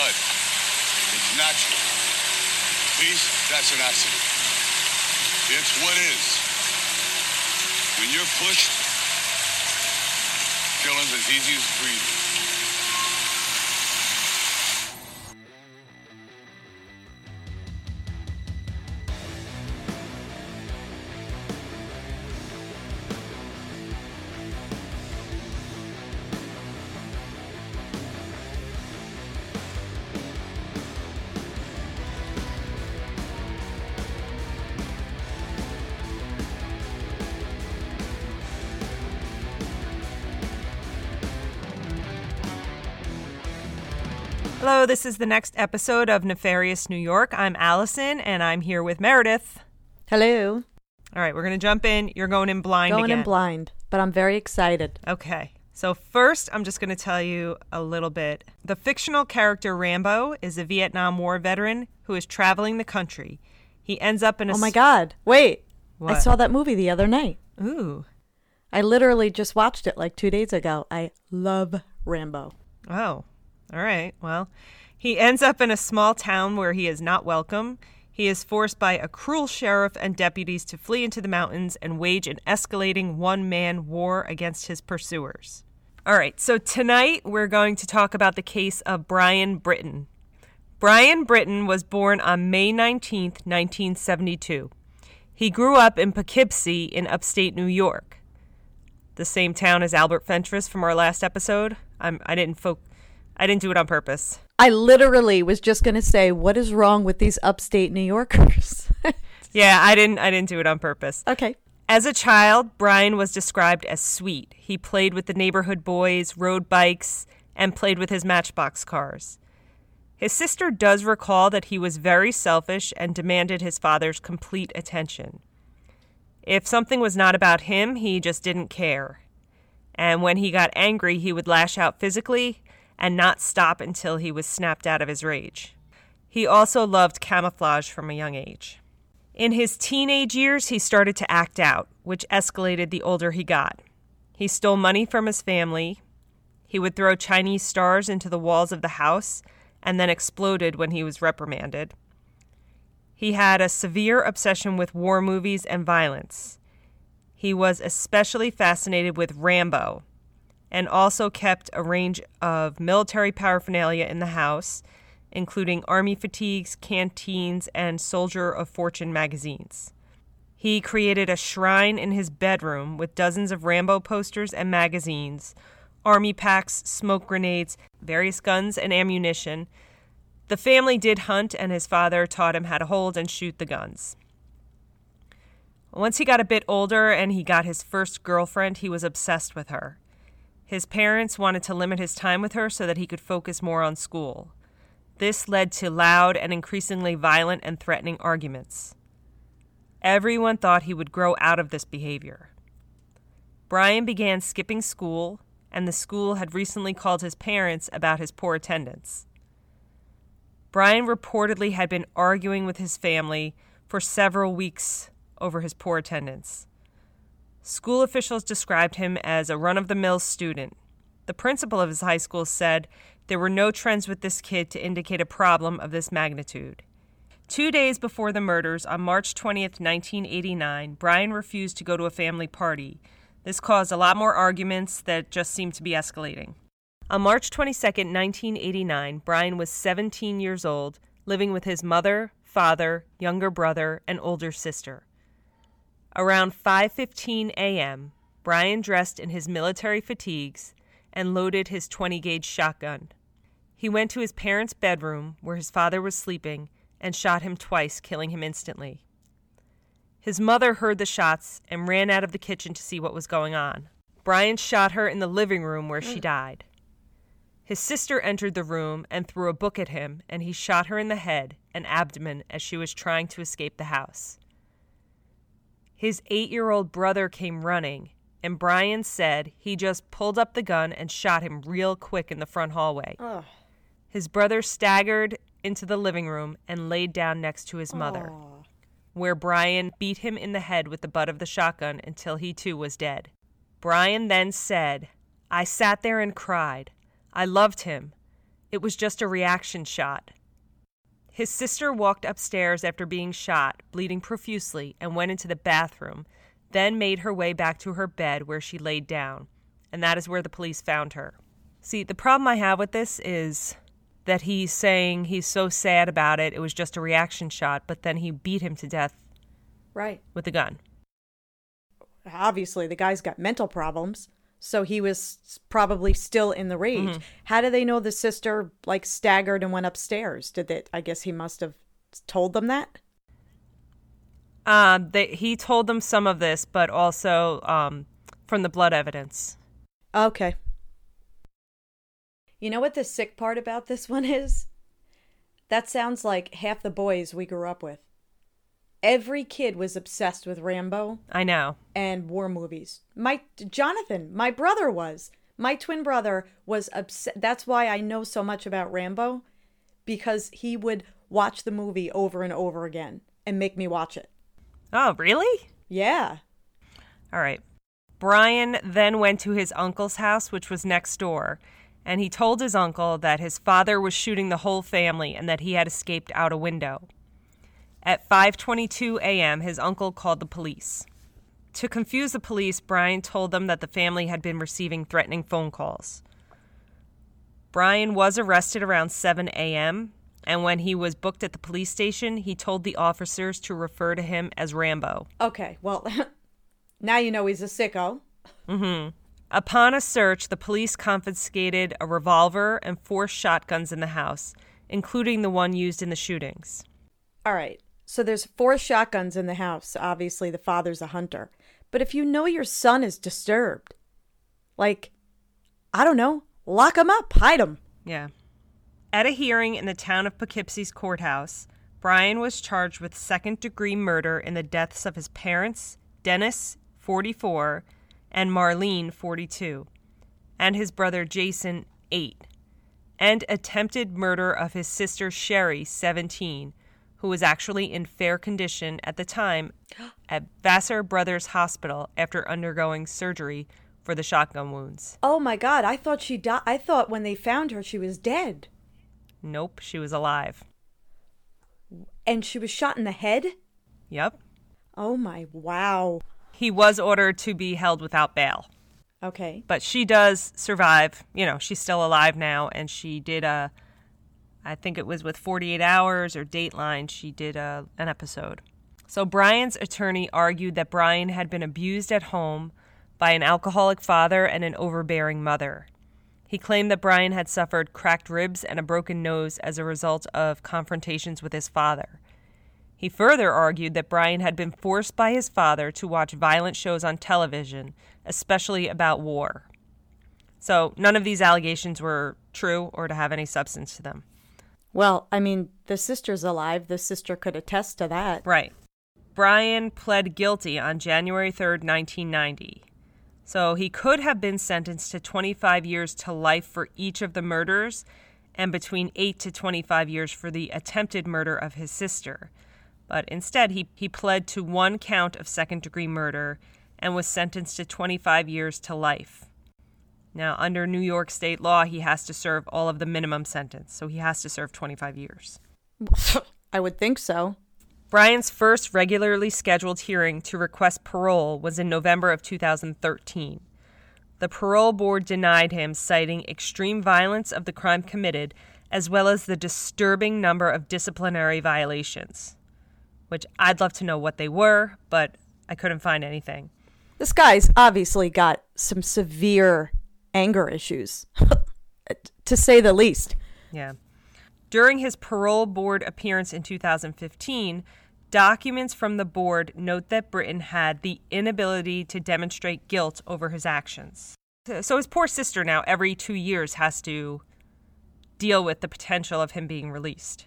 blood. It's natural. Peace, that's an accident. It's what is. When you're pushed, killing's as easy as breathing. Hello, this is the next episode of Nefarious New York. I'm Allison and I'm here with Meredith. Hello. All right, we're going to jump in. You're going in blind Going again. in blind, but I'm very excited. Okay. So, first, I'm just going to tell you a little bit. The fictional character Rambo is a Vietnam War veteran who is traveling the country. He ends up in a Oh my God. Wait. What? I saw that movie the other night. Ooh. I literally just watched it like two days ago. I love Rambo. Oh, all right. Well, he ends up in a small town where he is not welcome. He is forced by a cruel sheriff and deputies to flee into the mountains and wage an escalating one man war against his pursuers. All right, so tonight we're going to talk about the case of Brian Britton. Brian Britton was born on May 19th, 1972. He grew up in Poughkeepsie in upstate New York the same town as Albert Fentress from our last episode. I'm I didn't fo- I didn't do it on purpose. I literally was just going to say, what is wrong with these upstate New Yorkers? Yeah, I didn't I didn't do it on purpose. okay. As a child, Brian was described as sweet. He played with the neighborhood boys, rode bikes, and played with his matchbox cars. His sister does recall that he was very selfish and demanded his father's complete attention. If something was not about him, he just didn't care. And when he got angry, he would lash out physically and not stop until he was snapped out of his rage. He also loved camouflage from a young age. In his teenage years, he started to act out, which escalated the older he got. He stole money from his family. He would throw Chinese stars into the walls of the house and then exploded when he was reprimanded. He had a severe obsession with war movies and violence. He was especially fascinated with Rambo and also kept a range of military paraphernalia in the house, including army fatigues, canteens, and Soldier of Fortune magazines. He created a shrine in his bedroom with dozens of Rambo posters and magazines, army packs, smoke grenades, various guns, and ammunition. The family did hunt, and his father taught him how to hold and shoot the guns. Once he got a bit older and he got his first girlfriend, he was obsessed with her. His parents wanted to limit his time with her so that he could focus more on school. This led to loud and increasingly violent and threatening arguments. Everyone thought he would grow out of this behavior. Brian began skipping school, and the school had recently called his parents about his poor attendance. Brian reportedly had been arguing with his family for several weeks over his poor attendance. School officials described him as a run of the mill student. The principal of his high school said there were no trends with this kid to indicate a problem of this magnitude. Two days before the murders, on March 20th, 1989, Brian refused to go to a family party. This caused a lot more arguments that just seemed to be escalating. On March 22nd, 1989, Brian was 17 years old, living with his mother, father, younger brother, and older sister. Around 5:15 a.m., Brian dressed in his military fatigues and loaded his 20-gauge shotgun. He went to his parents' bedroom where his father was sleeping and shot him twice, killing him instantly. His mother heard the shots and ran out of the kitchen to see what was going on. Brian shot her in the living room where she mm. died. His sister entered the room and threw a book at him, and he shot her in the head and abdomen as she was trying to escape the house. His eight year old brother came running, and Brian said he just pulled up the gun and shot him real quick in the front hallway. His brother staggered into the living room and laid down next to his mother, where Brian beat him in the head with the butt of the shotgun until he too was dead. Brian then said, I sat there and cried. I loved him. it was just a reaction shot. His sister walked upstairs after being shot, bleeding profusely, and went into the bathroom, then made her way back to her bed where she laid down. And that is where the police found her. See, the problem I have with this is that he's saying he's so sad about it, it was just a reaction shot, but then he beat him to death Right. with a gun. Obviously, the guy's got mental problems, so he was probably still in the rage. How do they know the sister like staggered and went upstairs? Did they? I guess he must have told them that. Um, they, he told them some of this, but also um, from the blood evidence. Okay. You know what the sick part about this one is? That sounds like half the boys we grew up with. Every kid was obsessed with Rambo I know. and war movies. My Jonathan, my brother was. My twin brother was upset. That's why I know so much about Rambo because he would watch the movie over and over again and make me watch it. Oh, really? Yeah. All right. Brian then went to his uncle's house, which was next door, and he told his uncle that his father was shooting the whole family and that he had escaped out a window. At 5:22 a.m., his uncle called the police. To confuse the police, Brian told them that the family had been receiving threatening phone calls. Brian was arrested around 7 a.m., and when he was booked at the police station, he told the officers to refer to him as Rambo. Okay. Well, now you know he's a sicko. Mm-hmm. Upon a search, the police confiscated a revolver and four shotguns in the house, including the one used in the shootings. All right. So there's four shotguns in the house. Obviously, the father's a hunter. But if you know your son is disturbed, like, I don't know, lock him up, hide him. Yeah. At a hearing in the town of Poughkeepsie's courthouse, Brian was charged with second degree murder in the deaths of his parents, Dennis, 44, and Marlene, 42, and his brother Jason, 8, and attempted murder of his sister Sherry, 17, who was actually in fair condition at the time at Vassar Brothers Hospital after undergoing surgery for the shotgun wounds. Oh my God, I thought she died. I thought when they found her, she was dead. Nope, she was alive. And she was shot in the head? Yep. Oh my, wow. He was ordered to be held without bail. Okay. But she does survive. You know, she's still alive now, and she did a, I think it was with 48 Hours or Dateline, she did a, an episode. So Brian's attorney argued that Brian had been abused at home by an alcoholic father and an overbearing mother. He claimed that Brian had suffered cracked ribs and a broken nose as a result of confrontations with his father. He further argued that Brian had been forced by his father to watch violent shows on television, especially about war. So none of these allegations were true or to have any substance to them. Well, I mean, the sister's alive. The sister could attest to that. Right. Brian pled guilty on January 3rd, 1990. So he could have been sentenced to 25 years to life for each of the murders and between 8 to 25 years for the attempted murder of his sister. But instead, he, he pled to one count of second degree murder and was sentenced to 25 years to life. Now, under New York state law, he has to serve all of the minimum sentence, so he has to serve 25 years. I would think so. Brian's first regularly scheduled hearing to request parole was in November of 2013. The parole board denied him, citing extreme violence of the crime committed, as well as the disturbing number of disciplinary violations, which I'd love to know what they were, but I couldn't find anything. This guy's obviously got some severe anger issues, to say the least. Yeah. During his parole board appearance in 2015, documents from the board note that Britton had the inability to demonstrate guilt over his actions. So his poor sister now, every two years, has to deal with the potential of him being released.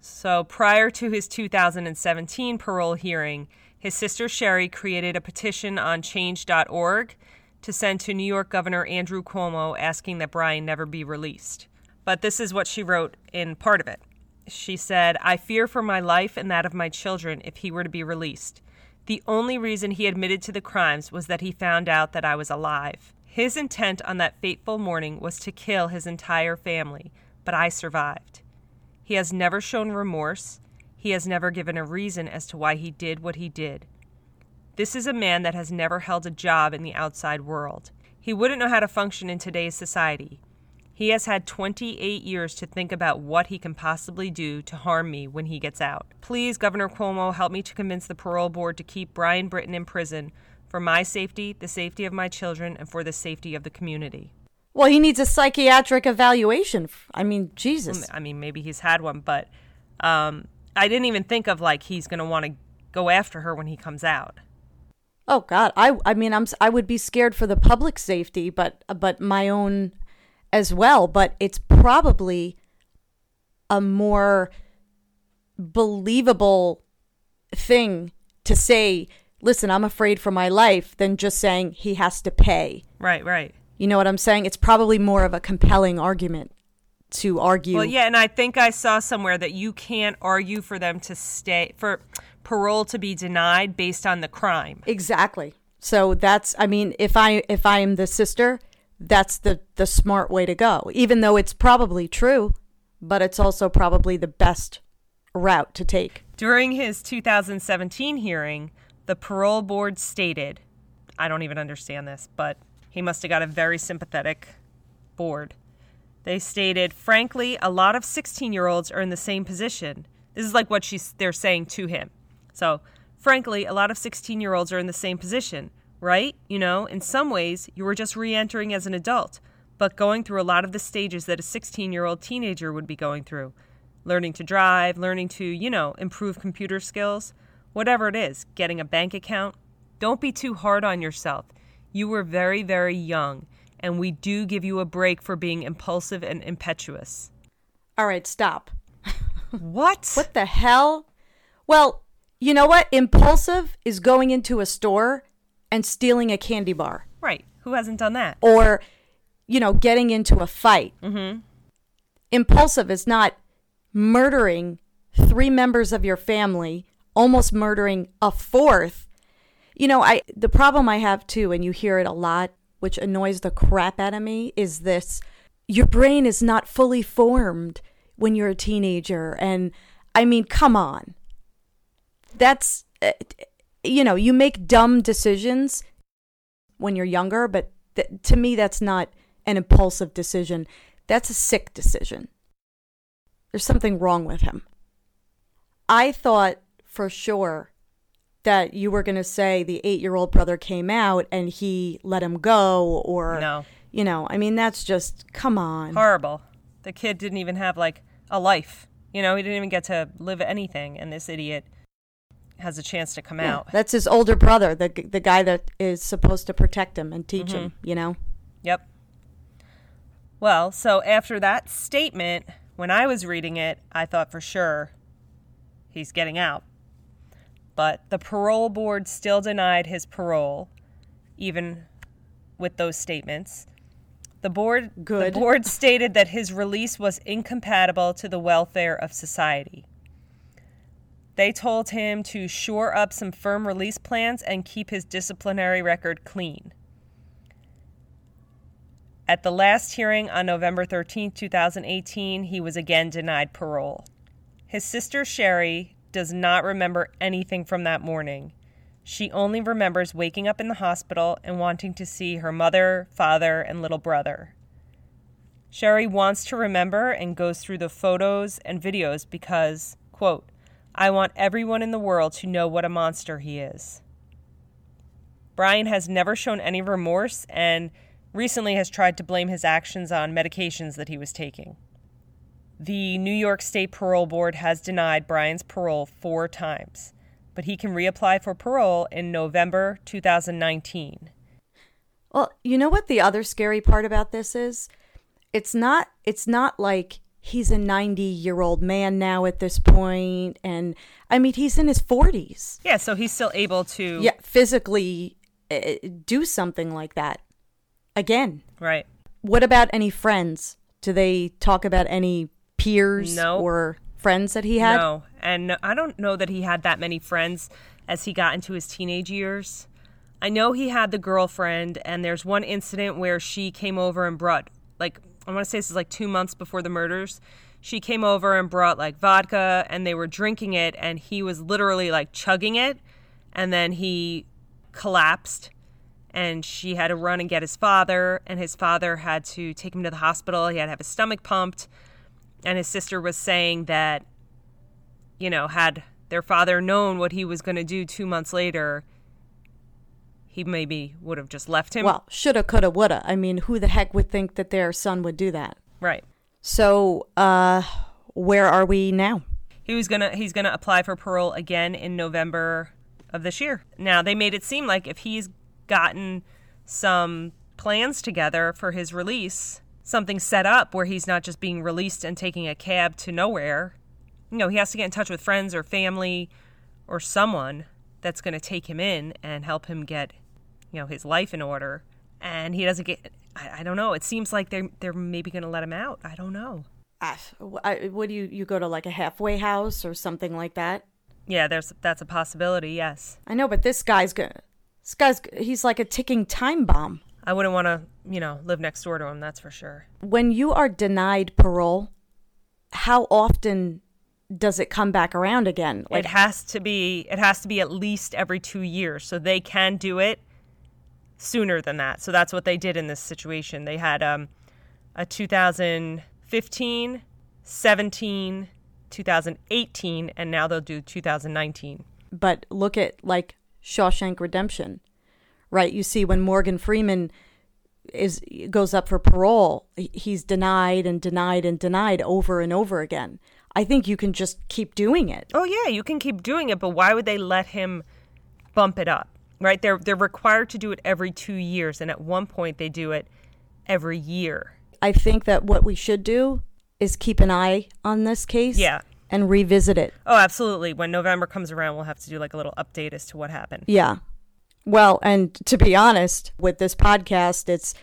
So prior to his 2017 parole hearing, his sister Sherry created a petition on change.org to send to New York Governor Andrew Cuomo asking that Brian never be released. But this is what she wrote in part of it. She said, I fear for my life and that of my children if he were to be released. The only reason he admitted to the crimes was that he found out that I was alive. His intent on that fateful morning was to kill his entire family, but I survived. He has never shown remorse. He has never given a reason as to why he did what he did. This is a man that has never held a job in the outside world. He wouldn't know how to function in today's society. He has had 28 years to think about what he can possibly do to harm me when he gets out. Please, Governor Cuomo, help me to convince the parole board to keep Brian Britton in prison for my safety, the safety of my children, and for the safety of the community. Well, he needs a psychiatric evaluation. I mean, Jesus. I mean, maybe he's had one, but um, I didn't even think of like he's going to want to go after her when he comes out. Oh God, I I mean, I'm I would be scared for the public safety, but but my own as well. But it's probably a more believable thing to say. Listen, I'm afraid for my life than just saying he has to pay. Right, right. You know what I'm saying? It's probably more of a compelling argument to argue. Well, yeah, and I think I saw somewhere that you can't argue for them to stay for parole to be denied based on the crime. Exactly. So that's I mean, if I if I am the sister, that's the the smart way to go. Even though it's probably true, but it's also probably the best route to take. During his 2017 hearing, the parole board stated, I don't even understand this, but he must have got a very sympathetic board. They stated, frankly, a lot of 16 year olds are in the same position. This is like what she's, they're saying to him. So, frankly, a lot of 16 year olds are in the same position, right? You know, in some ways, you were just re entering as an adult, but going through a lot of the stages that a 16 year old teenager would be going through learning to drive, learning to, you know, improve computer skills, whatever it is, getting a bank account. Don't be too hard on yourself. You were very, very young, and we do give you a break for being impulsive and impetuous. All right, stop. What? What the hell? Well, you know what? Impulsive is going into a store and stealing a candy bar Right. Who hasn't done that? or, you know, getting into a fight. Mm-hmm. Impulsive is not murdering three members of your family, almost murdering a fourth. You know, I the problem I have too, and you hear it a lot, which annoys the crap out of me, is this: your brain is not fully formed when you're a teenager, and I mean, come on, that's uh, you know, you make dumb decisions when you're younger, but th- to me, that's not an impulsive decision. That's a sick decision. There's something wrong with him. I thought for sure that you were going to say the eight year old brother came out and he let him go, or, No. you know, I mean, that's just, come on. Horrible. The kid didn't even have like a life. You know, he didn't even get to live anything, and this idiot has a chance to come out. That's his older brother, the, the guy that is supposed to protect him and teach him, Mm-hmm. you know? Yep. Well, so after that statement, when I was reading it, I thought for sure he's getting out. But the parole board still denied his parole, even with those statements. The board, Good. the board stated that his release was incompatible to the welfare of society. They told him to shore up some firm release plans and keep his disciplinary record clean. At the last hearing on November 13, 2018, he was again denied parole. His sister Sherry does not remember anything from that morning. She only remembers waking up in the hospital and wanting to see her mother, father, and little brother. Sherry wants to remember and goes through the photos and videos because, quote, I want everyone in the world to know what a monster he is. Brian has never shown any remorse and recently has tried to blame his actions on medications that he was taking. The New York State Parole Board has denied Brian's parole four times, but he can reapply for parole in November 2019. Well, you know what the other scary part about this is? It's not it's not like he's a 90-year-old man now at this point and I mean he's in his 40s. Yeah, so he's still able to. Yeah, physically uh, do something like that. Again, Right. what about any friends? Do they talk about any peers No. or friends that he had? No, and I don't know that he had that many friends as he got into his teenage years. I know he had the girlfriend, and there's one incident where she came over and brought, like, I want to say this is like two months before the murders. She came over and brought like vodka, and they were drinking it, and he was literally like chugging it, and then he collapsed, and she had to run and get his father, and his father had to take him to the hospital. He had to have his stomach pumped, and his sister was saying that, you know, had their father known what he was going to do two months later, he maybe would have just left him. Well, shoulda, coulda, woulda. I mean, who the heck would think that their son would do that? right. So, uh, where are we now? He was gonna he's gonna apply for parole again in November of this year. Now they made it seem like if he's gotten some plans together for his release, something set up where he's not just being released and taking a cab to nowhere. You know, he has to get in touch with friends or family or someone that's gonna take him in and help him get, you know, his life in order. And he doesn't get I, I don't know. It seems like they're they're maybe gonna let him out. I don't know. Ah, I, what do you you go to like a halfway house or something like that? Yeah, there's that's a possibility. Yes, I know, but this guy's good. This guy's he's like a ticking time bomb. I wouldn't want to, you know, live next door to him. That's for sure. When you are denied parole, how often does it come back around again? it has to be. It has to be at least every two years, so they can do it sooner than that. So that's what they did in this situation. They had um, a 2015, 17, 2018, and now they'll do 2019. but look at like Shawshank Redemption, right? You see when Morgan Freeman is goes up for parole, he's denied and denied and denied over and over again. I think you can just keep doing it. Oh yeah, you can keep doing it, but why would they let him bump it up? Right? They're they're required to do it every 2 years and at one point they do it every year. I think that what we should do is keep an eye on this case Yeah. and revisit it. Oh, absolutely. When November comes around, we'll have to do like a little update as to what happened. Yeah. Well, and to be honest, with this podcast, it's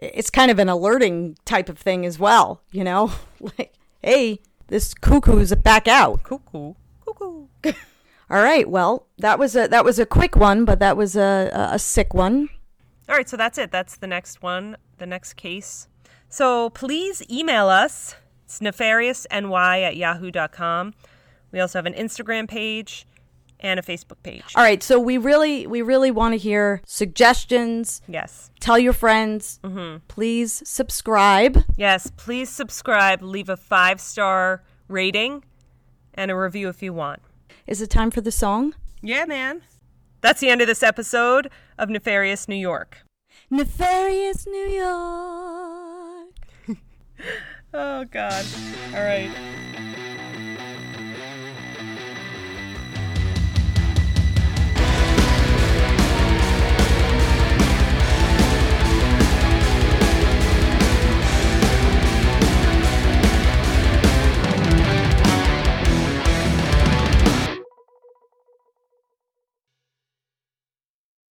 it's kind of an alerting type of thing as well, you know? like, hey, this cuckoo's back out. Cuckoo. Cuckoo. All right. Well, that was a that was a quick one, but that was a a, sick one. All right, so that's it. That's the next one, the next case. So please email us. It's nefariousny at yahoo.com. We also have an Instagram page and a Facebook page. All right. So we really we really want to hear suggestions. Yes. Tell your friends. Mm-hmm. Please subscribe. Yes, please subscribe, leave a five star rating, and a review if you want. Is it time for the song? Yeah, man. That's the end of this episode of Nefarious New York. Nefarious New York. Oh, God. All right.